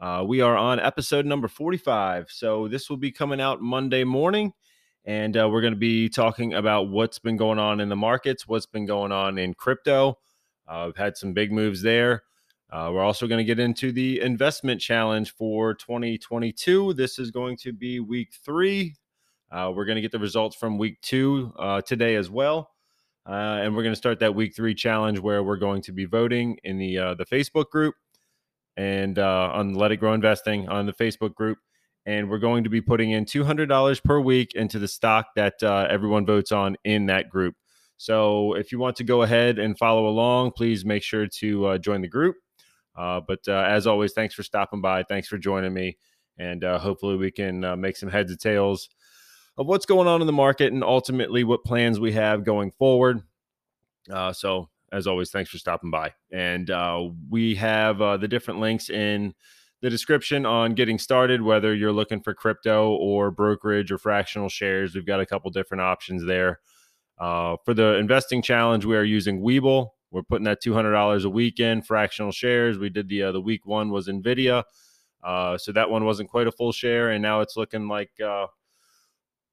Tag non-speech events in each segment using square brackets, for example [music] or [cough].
Uh, we are on episode number 45. So this will be coming out Monday morning. And uh, we're going to be talking about what's been going on in the markets, what's been going on in crypto. Uh, we've had some big moves there. Uh, we're also going to get into the investment challenge for 2022. This is going to be week three. Uh, we're going to get the results from week two uh, today as well. and we're going to start that week three challenge where we're going to be voting in the the Facebook group and uh, on Let It Grow Investing on the Facebook group. And we're going to be putting in $200 per week into the stock that uh, everyone votes on in that group. So if you want to go ahead and follow along, please make sure to uh, join the group. Uh, but uh, as always, thanks for stopping by. Thanks for joining me. And uh, hopefully, we can make some heads or tails of what's going on in the market and ultimately what plans we have going forward. so as always, thanks for stopping by. And uh, we have uh, the different links in the description on getting started, whether you're looking for crypto or brokerage or fractional shares. We've got a couple different options there. Uh, for the investing challenge, we are using Webull. We're putting that $200 a week in fractional shares. We did the uh, the week one was Nvidia, uh, so that one wasn't quite a full share, and now it's looking like uh,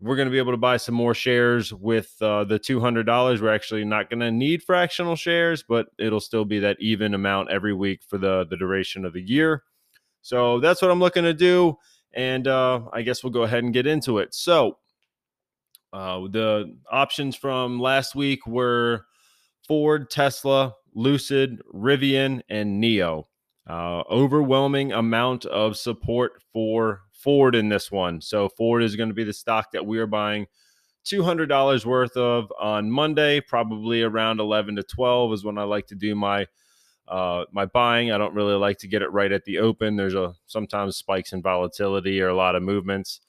we're going to be able to buy some more shares with uh, the $200 we're actually not going to need fractional shares but it'll still be that even amount every week for the the duration of the year. So that's what i'm looking to do and uh, i guess we'll go ahead and get into it. So uh, the options from last week were ford tesla lucid rivian and NIO. uh, overwhelming amount of support for Ford in this one. So Ford is going to be the stock that we are buying $200 worth of on Monday, probably around 11 to 12 is when I like to do my uh, my buying. I don't really like to get it right at the open. There's a sometimes spikes in volatility or a lot of movements.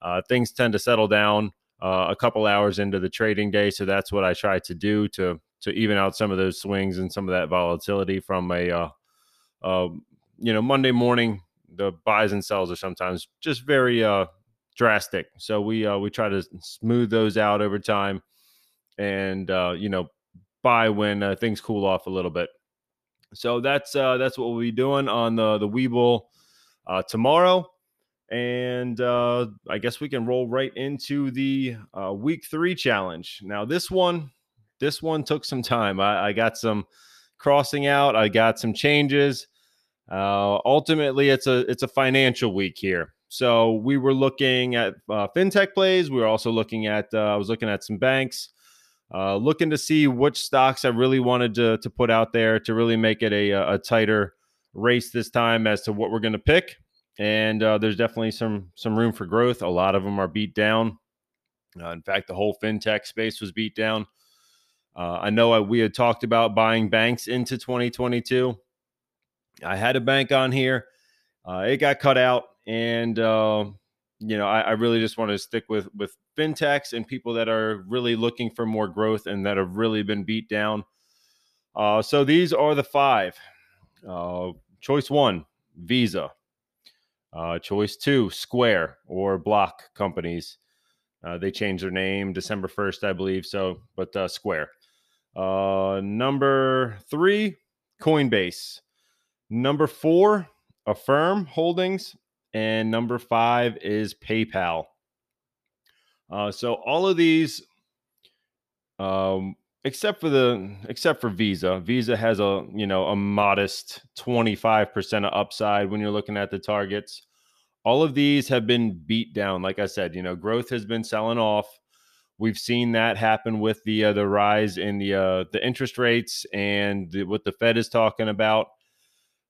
Uh, things tend to settle down uh, a couple hours into the trading day, so that's what I try to do to to even out some of those swings and some of that volatility from a uh, uh, you know Monday morning the buys and sells are sometimes just very uh, drastic. So we uh, we try to smooth those out over time, and uh, you know buy when uh, things cool off a little bit. So that's uh, that's what we'll be doing on the the Webull uh, tomorrow, and uh, I guess we can roll right into the uh, week three challenge. Now this one, this one took some time. I, I got some crossing out. I got some changes. Uh, ultimately, it's a it's a financial week here. So we were looking at uh, fintech plays. We were also looking at uh, I was looking at some banks, uh, looking to see which stocks I really wanted to to put out there to really make it a a tighter race this time as to what we're going to pick. And uh, there's definitely some some room for growth. A lot of them are beat down. Uh, in fact, the whole fintech space was beat down. I know I, we had talked about buying banks into 2022. I had a bank on here. Uh, it got cut out, and uh, you know, I, I, really just want to stick with with fintechs and people that are really looking for more growth and that have really been beat down. Uh, so these are the five. Uh, choice one, Visa. Uh, choice two, Square or Block companies. Uh, they changed their name December first, I believe. So, but Square. number three, Coinbase. Number four, Affirm Holdings. And number five is PayPal. Uh, so all of these, um, except for the except for Visa, Visa has a you know a modest twenty five percent of upside when you're looking at the targets. All of these have been beat down. Like I said, you know, growth has been selling off. We've seen that happen with the uh, the rise in the uh, the interest rates and the, what the Fed is talking about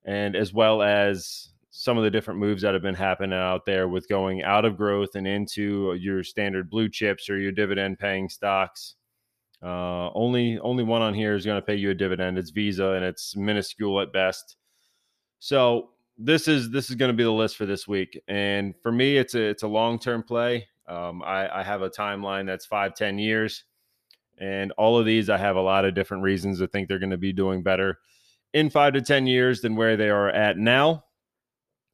and as well as some of the different moves that have been happening out there with going out of growth and into your standard blue chips or your dividend paying stocks. Uh, only only one on here is going to pay you a dividend. It's Visa and it's minuscule at best. So this is this is going to be the list for this week, and for me, it's a it's a long term play. Um, I, I have a timeline that's five ten years, and all of these I have a lot of different reasons to think they're going to be doing better in five to ten years than where they are at now.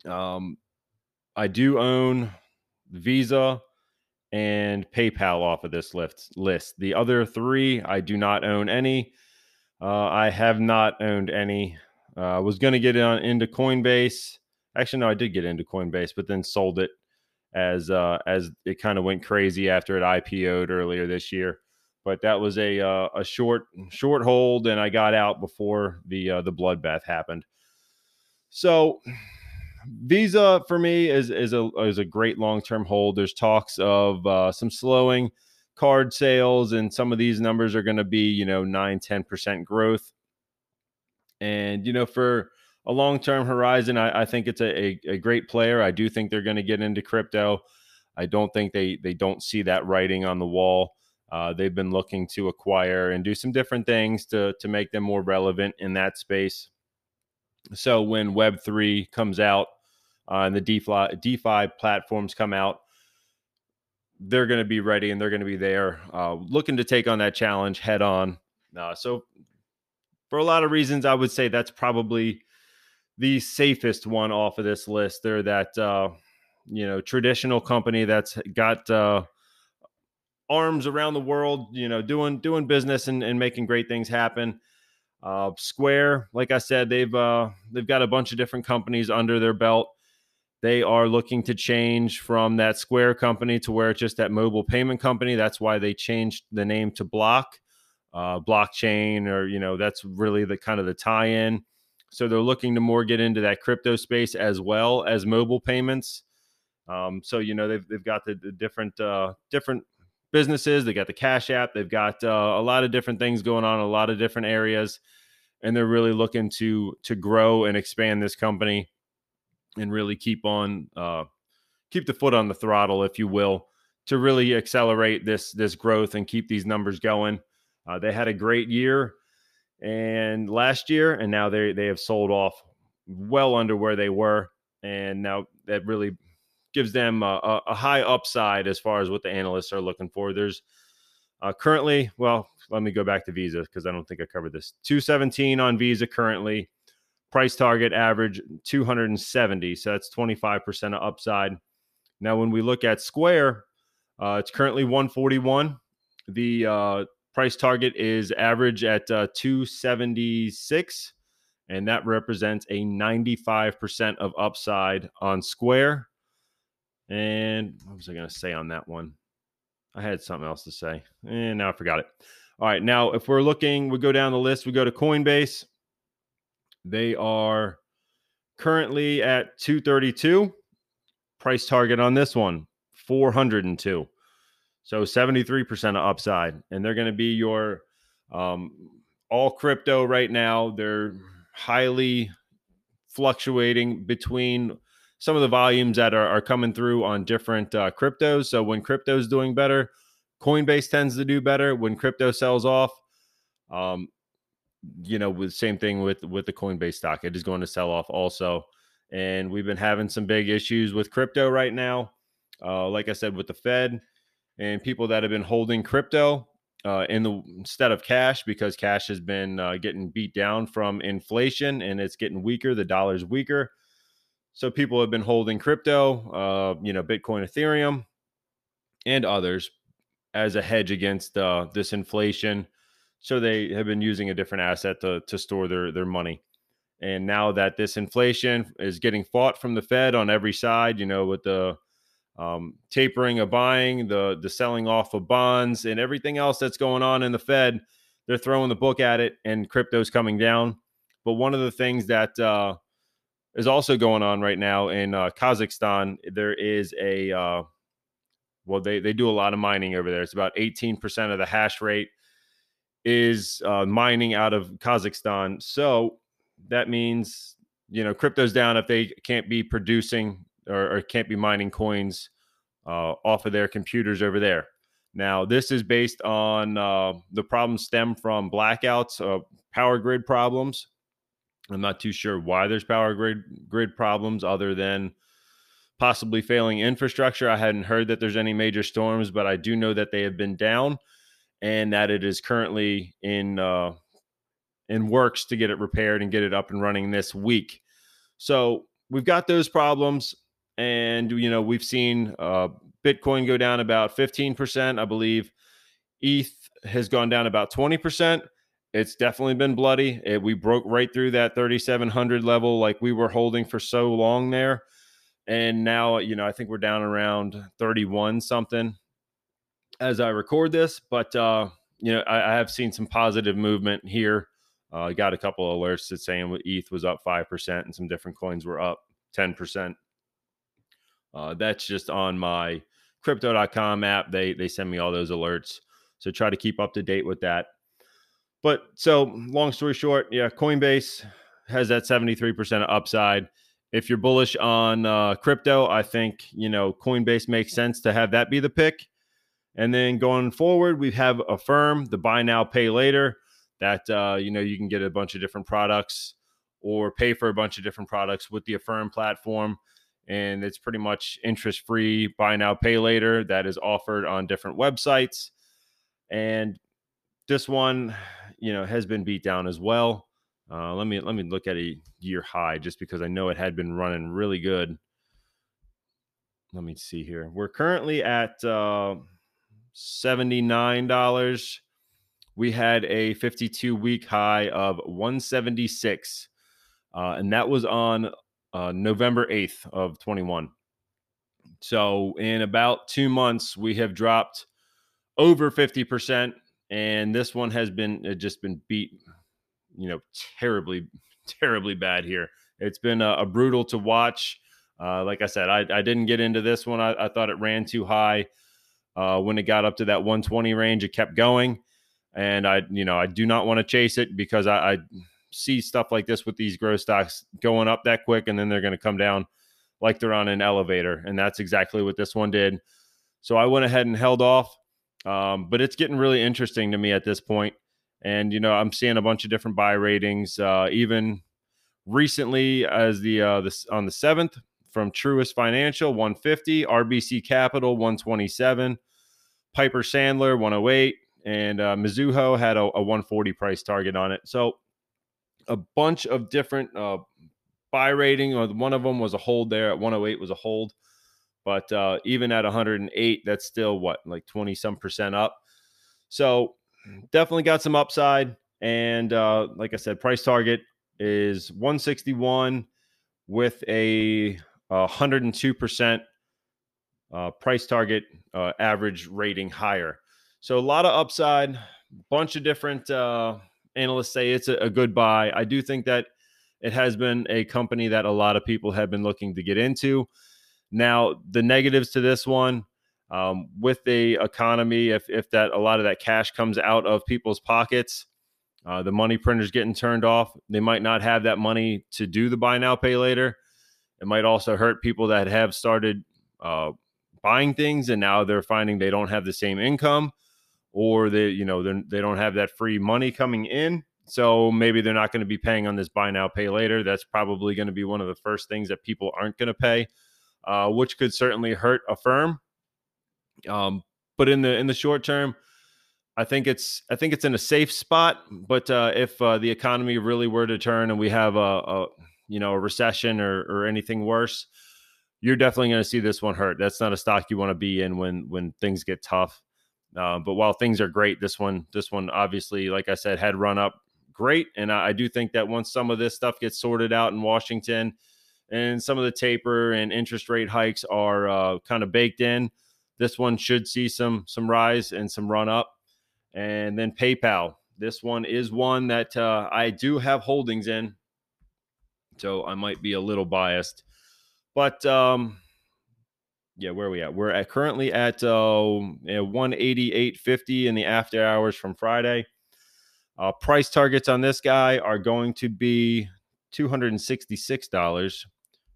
Um, I do own Visa and PayPal off of this list. List. The other three, I do not own any. Uh, I have not owned any. Uh, I was going to get on into Coinbase. Actually, no, I did get into Coinbase, but then sold it as uh, as it kind of went crazy after it IPO'd earlier this year. But that was a uh, a short short hold, and I got out before the uh, the bloodbath happened. So Visa for me is is a is a great long term hold. There's talks of uh, some slowing card sales, and some of these numbers are going to be you know nine ten percent growth. And you know for a long term horizon, I, I, think it's a, a, a great player. I do think they're going to get into crypto. I don't think they they don't see that writing on the wall. Uh, they've been looking to acquire and do some different things to to make them more relevant in that space. So when Web three comes out, uh, and the DeFi, DeFi platforms come out, they're going to be ready and they're going to be there, uh, looking to take on that challenge head on. Uh, so, for a lot of reasons, I would say that's probably the safest one off of this list. They're that uh, you know traditional company that's got uh, arms around the world, you know, doing doing business and, and making great things happen. Uh, Square, like I said, they've uh, they've got a bunch of different companies under their belt. They are looking to change from that Square company to where it's just that mobile payment company. That's why they changed the name to Block, uh, blockchain, or you know, that's really the kind of the tie-in. So they're looking to more get into that crypto space as well as mobile payments. Um, so you know they've they've got the, the different uh, different businesses. They got the Cash App. They've got uh, a lot of different things going on, a lot of different areas, and they're really looking to to grow and expand this company and really keep on uh, keep the foot on the throttle, if you will, to really accelerate this this growth and keep these numbers going. Uh, they had a great year and last year, and now they they have sold off well under where they were, and now that really gives them a, a high upside as far as what the analysts are looking for. There's uh, currently, well, let me go back to Visa because I don't think I covered this. 217 on Visa currently. Price target average 270. So that's 25% of upside. Now, when we look at Square, uh, it's currently 141. The uh, price target is average at uh, 276, and that represents a 95% of upside on Square. And what was I going to say on that one? I had something else to say, and now I forgot it. All right, now if we're looking, we go down the list, we go to Coinbase. They are currently at 232. Price target on this one, 402. So 73% of upside. And they're going to be your um, all crypto right now. They're highly fluctuating between some of the volumes that are, are coming through on different uh, cryptos. So when crypto is doing better, Coinbase tends to do better. When crypto sells off, um, you know, with same thing with with the Coinbase stock, it is going to sell off also. And we've been having some big issues with crypto right now. Uh, like I said, with the Fed and people that have been holding crypto uh, in the instead of cash because cash has been uh, getting beat down from inflation and it's getting weaker. The dollar's weaker, so people have been holding crypto, uh, you know, Bitcoin, Ethereum, and others as a hedge against uh, this inflation so they have been using a different asset to, to store their, their money. And now that this inflation is getting fought from the Fed on every side, you know, with the um, tapering of buying, the the selling off of bonds, and everything else that's going on in the Fed, they're throwing the book at it, and crypto's coming down. But one of the things that uh, is also going on right now in uh, Kazakhstan, there is a uh, well, they they do a lot of mining over there. It's about eighteen percent of the hash rate is uh, mining out of Kazakhstan. So that means you know crypto's down if they can't be producing or, or can't be mining coins uh, off of their computers over there. Now this is based on uh, the problems stem from blackouts, uh, power grid problems, I'm not too sure why there's power grid grid problems other than possibly failing infrastructure. I hadn't heard that there's any major storms, but I do know that they have been down and that it is currently in uh, in works to get it repaired and get it up and running this week. So we've got those problems, and you know we've seen uh, Bitcoin go down about 15%, I believe. ETH has gone down about 20%. It's definitely been bloody. It, we broke right through that 3,700 level like we were holding for so long there. And now, you know, I think we're down around 31 something as I record this. But, uh, you know, I, I have seen some positive movement here. Uh, I got a couple of alerts that saying ETH was up 5% and some different coins were up 10%. Uh, that's just on my crypto.com app. They, they send me all those alerts. So try to keep up to date with that. But so long story short, yeah, Coinbase has that 73% upside. If you're bullish on uh, crypto, I think, you know, Coinbase makes sense to have that be the pick. And then going forward, we have Affirm, the buy now, pay later that, uh, you know, you can get a bunch of different products or pay for a bunch of different products with the Affirm platform. And it's pretty much interest free, buy now, pay later that is offered on different websites. And this one, you know, has been beat down as well. Uh, let me let me look at a year high just because I know it had been running really good. Let me see here. We're currently at uh, seventy nine dollars. We had a fifty two week high of one seventy six, uh, and that was on uh, November eighth of twenty one. So in about two months, we have dropped over fifty percent and this one has been uh, just been beat, you know, terribly, [laughs] terribly bad here. It's been a, a brutal to watch. Uh, like I said, I, I, didn't get into this one. I, I thought it ran too high. Uh, when it got up to that 120 range, it kept going, and I, you know, I do not want to chase it because I, I see stuff like this with these growth stocks going up that quick, and then they're going to come down like they're on an elevator, and that's exactly what this one did. So I went ahead and held off. Um, but it's getting really interesting to me at this point. And, you know, I'm seeing a bunch of different buy ratings, uh, even recently as the, uh, this on the 7th from Truist Financial, 150, RBC Capital, 127, Piper Sandler, 108, and uh, Mizuho had a, a 140 price target on it. So a bunch of different uh, buy rating. One of them was a hold there at 108 was a hold. But uh, even at 108, that's still what, like 20 some percent up. So definitely got some upside. And uh, like I said, price target is 161 with a 102% uh, price target uh, average rating higher. So a lot of upside. Bunch of different uh, analysts say it's a, a good buy. I do think that it has been a company that a lot of people have been looking to get into. Now, the negatives to this one, um, with the economy, if if that a lot of that cash comes out of people's pockets, uh, the money printers getting turned off, they might not have that money to do the buy now, pay later. It might also hurt people that have started uh, buying things and now they're finding they don't have the same income, or they you know they don't have that free money coming in. So maybe they're not going to be paying on this buy now, pay later. That's probably going to be one of the first things that people aren't going to pay uh, which could certainly hurt Affirm. Um, but in the in the short term, I think it's I think it's in a safe spot. But uh, if uh, the economy really were to turn and we have a, a you know a recession or or anything worse, you're definitely going to see this one hurt. That's not a stock you want to be in when when things get tough. Uh, but while things are great, this one this one obviously, like I said, had run up great, and I, I do think that once some of this stuff gets sorted out in Washington and some of the taper and interest rate hikes are uh, kind of baked in. This one should see some some rise and some run up, and then PayPal. This one is one that uh, I do have holdings in, so I might be a little biased, but um, yeah, where are we at? We're at currently at uh, 188.50 in the after hours from Friday. Uh, price targets on this guy are going to be $266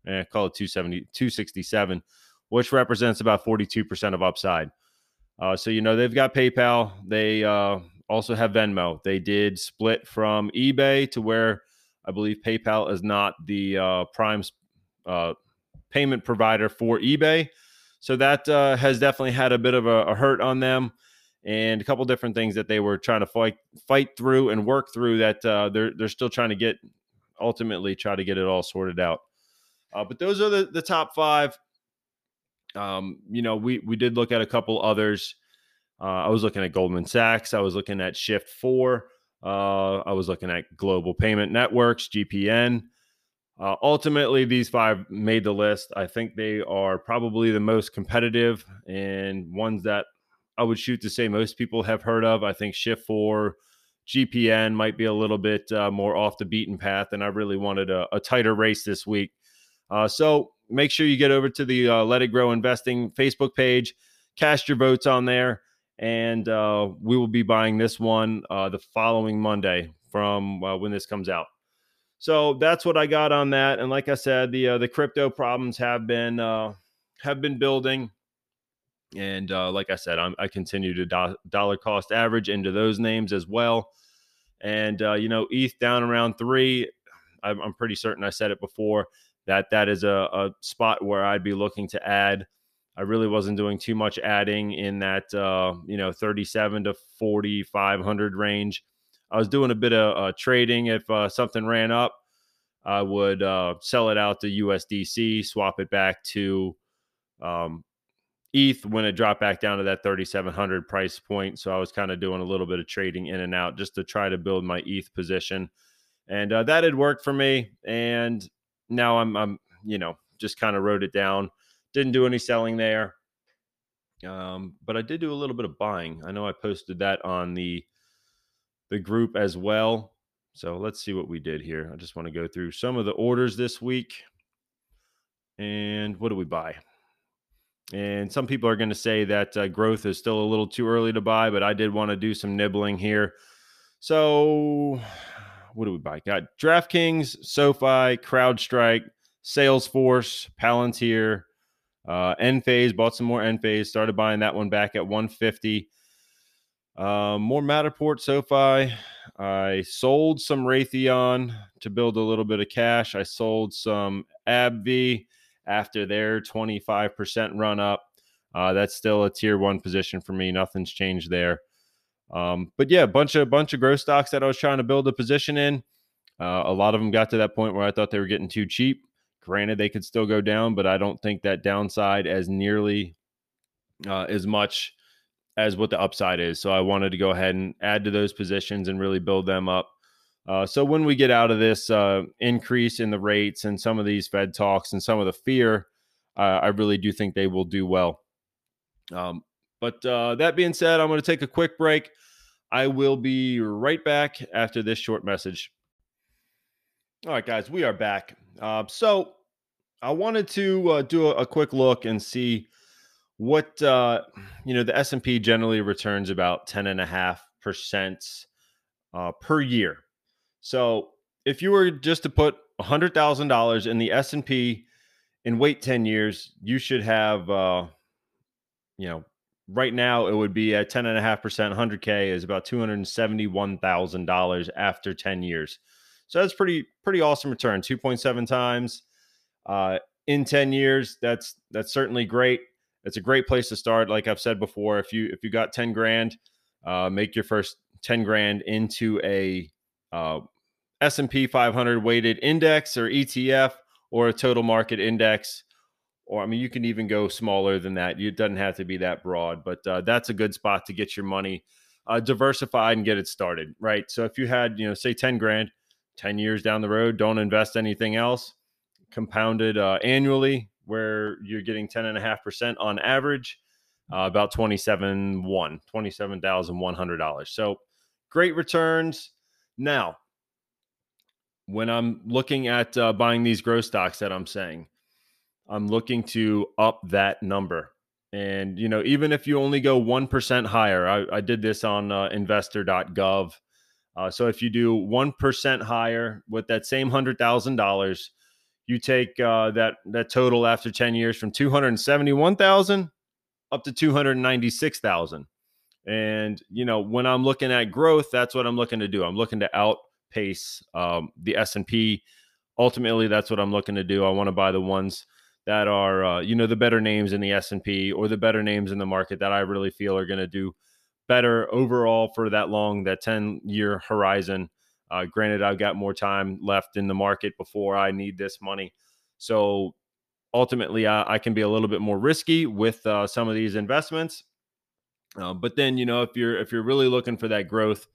eh, call it 270, 267, which represents about 42% of upside. Uh, so, you know, they've got PayPal. They uh, also have Venmo. They did split from eBay to where I believe PayPal is not the uh, prime uh, payment provider for eBay. So that uh, has definitely had a bit of a, a, hurt on them, and a couple different things that they were trying to fight fight through and work through that uh, they're they're still trying to get ultimately try to get it all sorted out. Uh, but those are the, the top five. Um, you know, we we did look at a couple others. Uh, I was looking at Goldman Sachs. I was looking at Shift4. Uh, I was looking at Global Payment Networks (GPN). Uh, ultimately, these five made the list. I think they are probably the most competitive and ones that I would shoot to say most people have heard of. I think Shift4, GPN might be a little bit uh, more off the beaten path, and I really wanted a, a tighter race this week. Uh, so make sure you get over to the uh, Let It Grow Investing Facebook page, cast your votes on there, and uh, we will be buying this one uh, the following Monday from uh, when this comes out. So that's what I got on that. And like I said, the uh, the crypto problems have been have been building. And like I said, I'm, i continue to do- dollar cost average into those names as well. And you know, ETH down around three. I'm, I'm pretty certain I said it before that that is a, a spot where I'd be looking to add. I really wasn't doing too much adding in that uh, you know 37 to 4500 range. I was doing a bit of uh, trading if uh, something ran up. I would uh, sell it out to USDC, swap it back to um, ETH when it dropped back down to that 3700 price point. So I was kind of doing a little bit of trading in and out just to try to build my ETH position, and uh, that had worked for me. And now I'm, I'm you know, just kind of rode it down. Didn't do any selling there. Um, but I did do a little bit of buying. I know I posted that on the the group as well. So let's see what we did here. I just want to go through some of the orders this week. And what do we buy? And some people are going to say that uh, growth is still a little too early to buy, but I did want to do some nibbling here. So what do we buy? Got DraftKings, SoFi, CrowdStrike, Salesforce, Palantir, uh, Enphase. Bought some more Enphase. Started buying that one back at 150. Uh, more Matterport, SoFi. I sold some Raytheon to build a little bit of cash. I sold some AbbVie after their 25% run up. Uh, that's still a tier one position for me. Nothing's changed there. Um, but yeah, a bunch of a bunch of growth stocks that I was trying to build a position in. Uh, a lot of them got to that point where I thought they were getting too cheap. Granted, they could still go down, but I don't think that downside as nearly uh, as much as what the upside is. So I wanted to go ahead and add to those positions and really build them up. Uh, so when we get out of this uh, increase in the rates and some of these Fed talks and some of the fear, uh, I really do think they will do well. Um, but uh, that being said, I'm going to take a quick break. I will be right back after this short message. All right, guys, we are back. Uh, so I wanted to uh, do a, a, quick look and see what uh, you know. The S and P generally returns about ten and a half percent uh, per year. So if you were just to put hundred thousand dollars in the S and P and wait ten years, you should have uh, you know right now it would be at 10.5% 100k is about $271000 after 10 years. So that's pretty pretty awesome return 2.7 times uh, in 10 years that's that's certainly great. It's a great place to start like i've said before if you if you got 10 grand uh, make your first 10 grand into a uh, s&p 500 weighted index or etf or a total market index or I mean, you can even go smaller than that. It doesn't have to be that broad, but uh, that's a good spot to get your money uh, diversified and get it started, right? So if you had, you know, say 10 grand, 10 years down the road, don't invest anything else, compounded uh, annually, where you're getting 10.5% on average, uh, about 27 one, $27,100. So great returns. Now, when I'm looking at uh, buying these growth stocks that I'm saying, I'm looking to up that number. And, you know, even if you only go 1% higher, I, I did this on uh, investor.gov. Uh, so if you do 1% higher with that same $100,000, you take uh, that, that total after 10 years from 271,000 up to 296,000. And, you know, when I'm looking at growth, that's what I'm looking to do. I'm looking to outpace um, the S and P. Ultimately, that's what I'm looking to do. I want to buy the ones that are uh, you know the better names in the S and P or the better names in the market that I really feel are going to do better overall for that long that 10 year horizon. Uh, granted, I've got more time left in the market before I need this money, so ultimately I, I can be a little bit more risky with uh, some of these investments. Uh, but then you know if you're if you're really looking for that growth.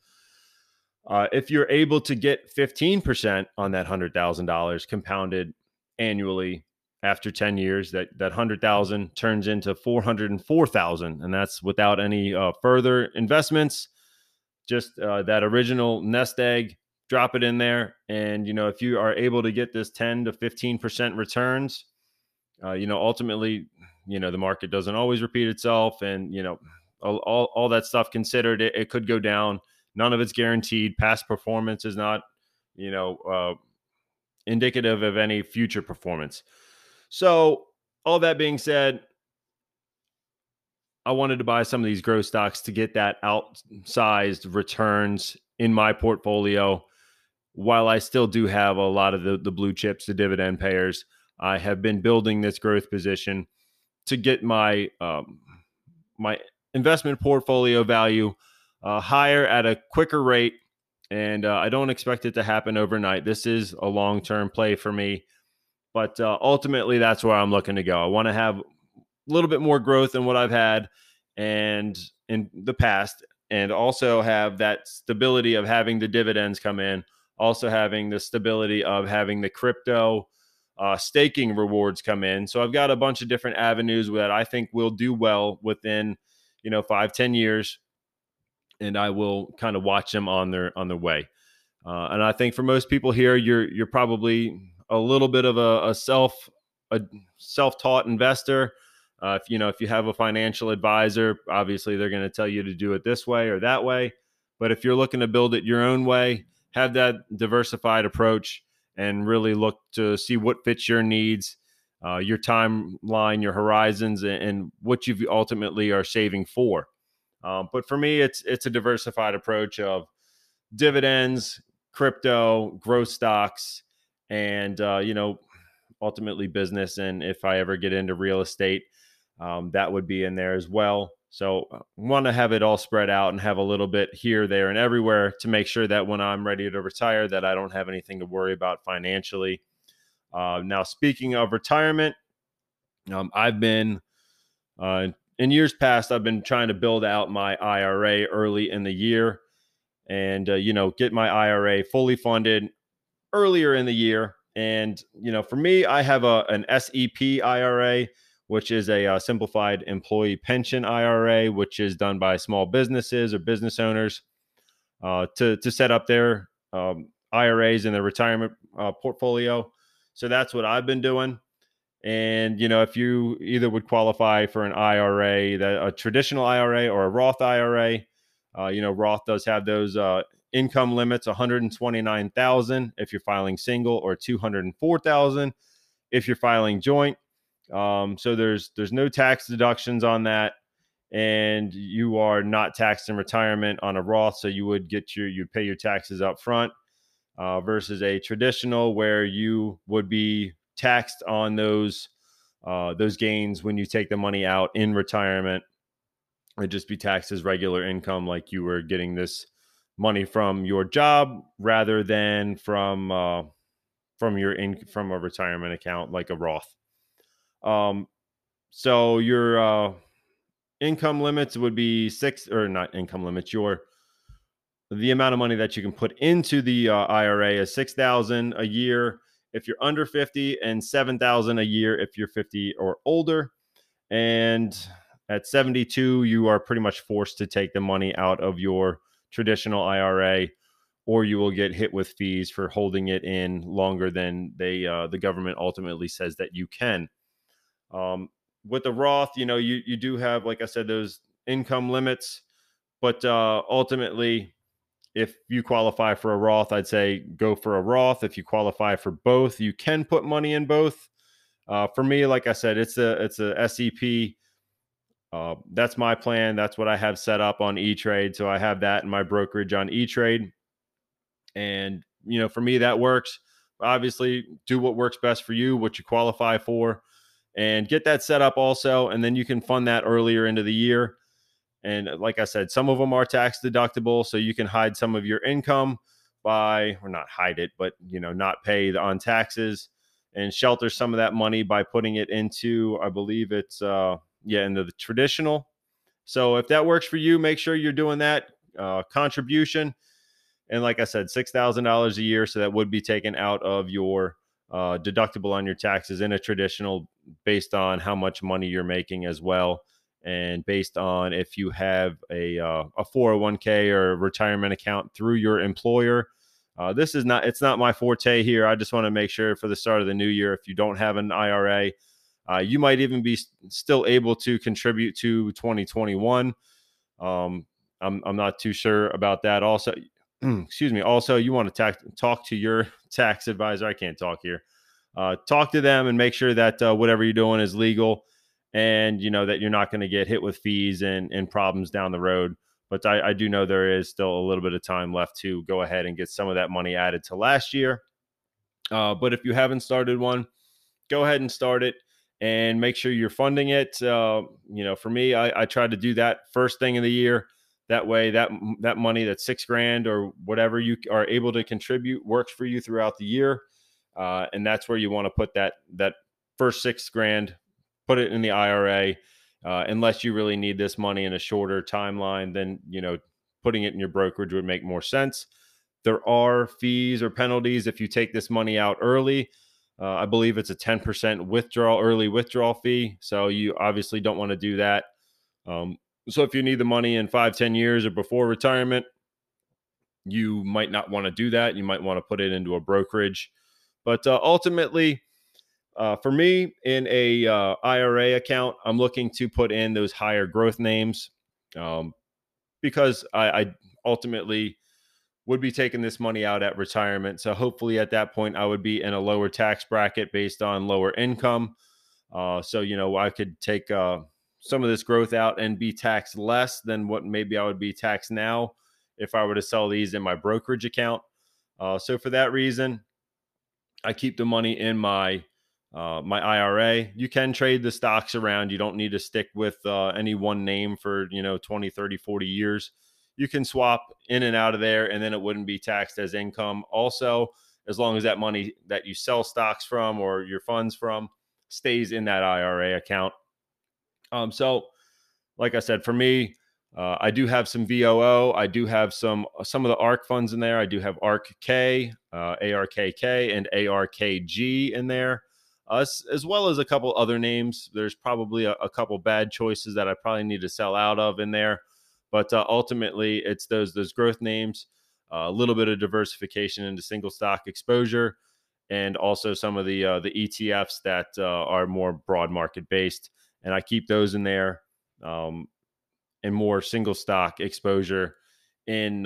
Uh, if you're able to get 15% on that $100,000 compounded annually after 10 years that that 100,000 turns into 404,000 and that's without any uh, further investments. Just uh, that original nest egg drop it in there and you know if you are able to get this 10 to 15% returns uh, you know ultimately you know the market doesn't always repeat itself and you know all, all, all that stuff considered it, it could go down. None of it's guaranteed. Past performance is not you know uh, indicative of any future performance so, all that being said, I wanted to buy some of these growth stocks to get that outsized returns in my portfolio. While I still do have a lot of the, the blue chips, the dividend payers, I have been building this growth position to get my um, my investment portfolio value uh, higher at a quicker rate. And uh, I don't expect it to happen overnight. This is a long term play for me. But uh, ultimately, that's where I'm looking to go. I want to have a little bit more growth than what I've had and in the past, and also have that stability of having the dividends come in, also having the stability of having the crypto uh, staking rewards come in. So I've got a bunch of different avenues that I think will do well within, you know, five ten years, and I will kind of watch them on their on their way. Uh, and I think for most people here, you're you're probably a little bit of a, a self a self-taught investor. Uh, if you know if you have a financial advisor, obviously they're going to tell you to do it this way or that way. But if you're looking to build it your own way, have that diversified approach and really look to see what fits your needs, uh, your timeline, your horizons, and, and, what you ultimately are saving for. Um, but for me, it's it's a diversified approach of dividends, crypto, growth stocks, and uh, you know ultimately business and if i ever get into real estate um, that would be in there as well. So uh, want to have it all spread out and have a little bit here there and everywhere to make sure that when i'm ready to retire that i don't have anything to worry about financially. Uh, now speaking of retirement um, i've been uh, in years past i've been trying to build out my ira early in the year and uh, you know get my ira fully funded earlier in the year. And, you know, for me, I have a, an SEP IRA, which is a, a uh, simplified employee pension IRA, which is done by small businesses or business owners uh, to, to set up their um, IRAs in their retirement uh, portfolio. So that's what I've been doing. And you know, if you either would qualify for an IRA, that a traditional IRA or a Roth IRA, uh, you know, Roth does have those uh, income limits 129,000 if you're filing single or 204,000 if you're filing joint. Um, so there's there's no tax deductions on that, and you are not taxed in retirement on a Roth, so you would get your you'd pay your taxes up front uh, versus a traditional where you would be taxed on those uh, those gains when you take the money out in retirement. It'd just be taxed as regular income, like you were getting this money from your job rather than from uh, from your in from a retirement account like a Roth. Um, so your uh, income limits would be six or not income limits. Your the amount of money that you can put into the uh, IRA is six thousand a year if you're under fifty, and seven thousand a year if you're fifty or older. And at seventy two, you are pretty much forced to take the money out of your traditional IRA, or you will get hit with fees for holding it in longer than they uh, the government ultimately says that you can. Um, with the Roth, you know, you you do have, like I said, those income limits, but uh, ultimately, if you qualify for a Roth, I'd say go for a Roth. If you qualify for both, you can put money in both. Uh, for me, like I said, it's a it's a SEP uh, that's my plan. That's what I have set up on E Trade. So I have that in my brokerage on E Trade. And you know, for me, that works. Obviously, do what works best for you, what you qualify for, and get that set up also. And then you can fund that earlier into the year. And like I said, some of them are tax deductible, so you can hide some of your income by, or not hide it, but you know, not pay on taxes and shelter some of that money by putting it into, I believe it's, uh, yeah, into the traditional. So if that works for you, make sure you're doing that uh, contribution. And like I said, six thousand dollars a year, so that would be taken out of your uh, deductible on your taxes in a traditional, based on how much money you're making as well and based on if you have a uh, a 401k or a retirement account through your employer. Uh, this is not it's not my forte here. I just want to make sure for the start of the new year, if you don't have an IRA, uh, you might even be still able to contribute to 2021. Um, I'm I'm not too sure about that. Also, [clears throat] excuse me. Also, you want to talk to your [laughs] tax advisor. I can't talk here. Uh, talk to them and make sure that uh, whatever you're doing is legal and you know that you're not going to get hit with fees and, and problems down the road. But I, I do know there is still a little bit of time left to go ahead and get some of that money added to last year. Uh, but if you haven't started one, go ahead and start it and make sure you're funding it. Uh, you know, for me, I, I try to do that first thing in the year. That way, that that money, that six grand or whatever you are able to contribute, works for you throughout the year, uh, and that's where you want to put that that first six grand put it in the IRA. Uh, unless you really need this money in a shorter timeline, then you know putting it in your brokerage would make more sense. There are fees or penalties if you take this money out early. Uh, I believe it's a 10% withdrawal, early withdrawal fee. So you obviously don't want to do that. Um, so if you need the money in five, 10 years or before retirement, you might not want to do that. You might want to put it into a brokerage. But uh, ultimately, uh, for me, in a uh, IRA account, I'm looking to put in those higher growth names um, because I, I, ultimately would be taking this money out at retirement. So hopefully, at that point, I would be in a lower tax bracket based on lower income. Uh, so you know, I could take uh, some of this growth out and be taxed less than what maybe I would be taxed now if I were to sell these in my brokerage account. Uh, so for that reason, I keep the money in my uh, my IRA. You can trade the stocks around. You don't need to stick with uh, any one name for, you know, 20, 30, 40 years. You can swap in and out of there and then it wouldn't be taxed as income. Also, as long as that money that you sell stocks from or your funds from stays in that IRA account. Um, so, like I said, for me, uh, I do have some VOO. I do have some some of the ARK funds in there. I do have ARKK, uh, ARKK, and ARKG in there us as well as a couple other names. There's probably a, a, couple bad choices that I probably need to sell out of in there, but uh, ultimately it's those those growth names, uh, a little bit of diversification into single stock exposure, and also some of the uh, the ETFs that uh, are more broad market based, and I keep those in there, um, and more single stock exposure in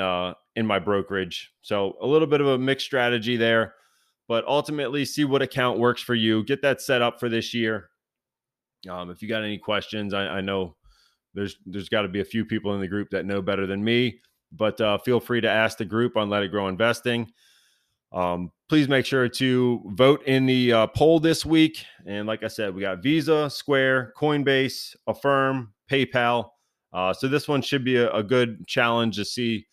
in my brokerage. So a little bit of a mixed strategy there but ultimately see what account works for you. Get that set up for this year. Um, if you got any questions, I, I know there's there's got to be a few people in the group that know better than me, but uh, feel free to ask the group on Let It Grow Investing. Um, please make sure to vote in the uh, poll this week. And like I said, we got Visa, Square, Coinbase, Affirm, PayPal. Uh, so this one should be a, a good challenge to see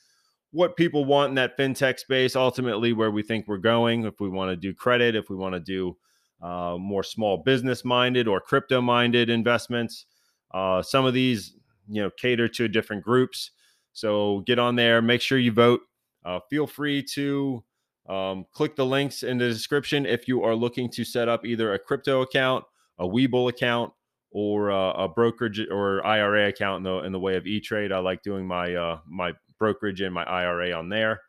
what people want in that fintech space, ultimately where we think we're going. If we want to do credit, if we want to do uh, more small business minded or crypto minded investments, uh, some of these you know cater to different groups. So get on there, make sure you vote. Uh, feel free to um, click the links in the description if you are looking to set up either a crypto account, a Webull account, or uh, a brokerage or IRA account in the in the way of E Trade. I like doing my uh, my brokerage and my IRA on there.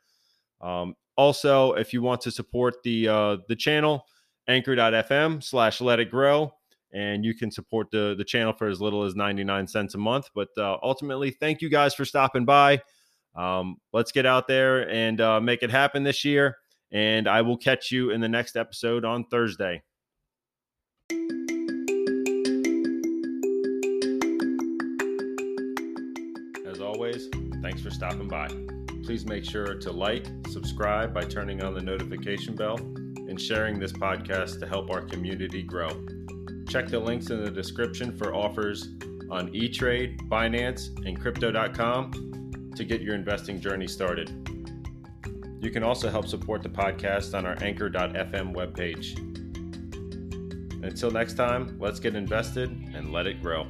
Um, also, if you want to support the uh, the channel, anchor.fm slash let it grow. And you can support the, the channel for as little as 99 cents a month. But uh, ultimately, thank you guys for stopping by. Um, let's get out there and uh, make it happen this year. And I will catch you in the next episode on Thursday. As always, thanks for stopping by. please make sure to like, subscribe by turning on the notification bell, and sharing this podcast to help our community grow. Check the links in the description for offers on E*TRADE, Binance, and Crypto.com to get your investing journey started. You can also help support the podcast on our Anchor.fm webpage. Until next time, let's get invested and let it grow.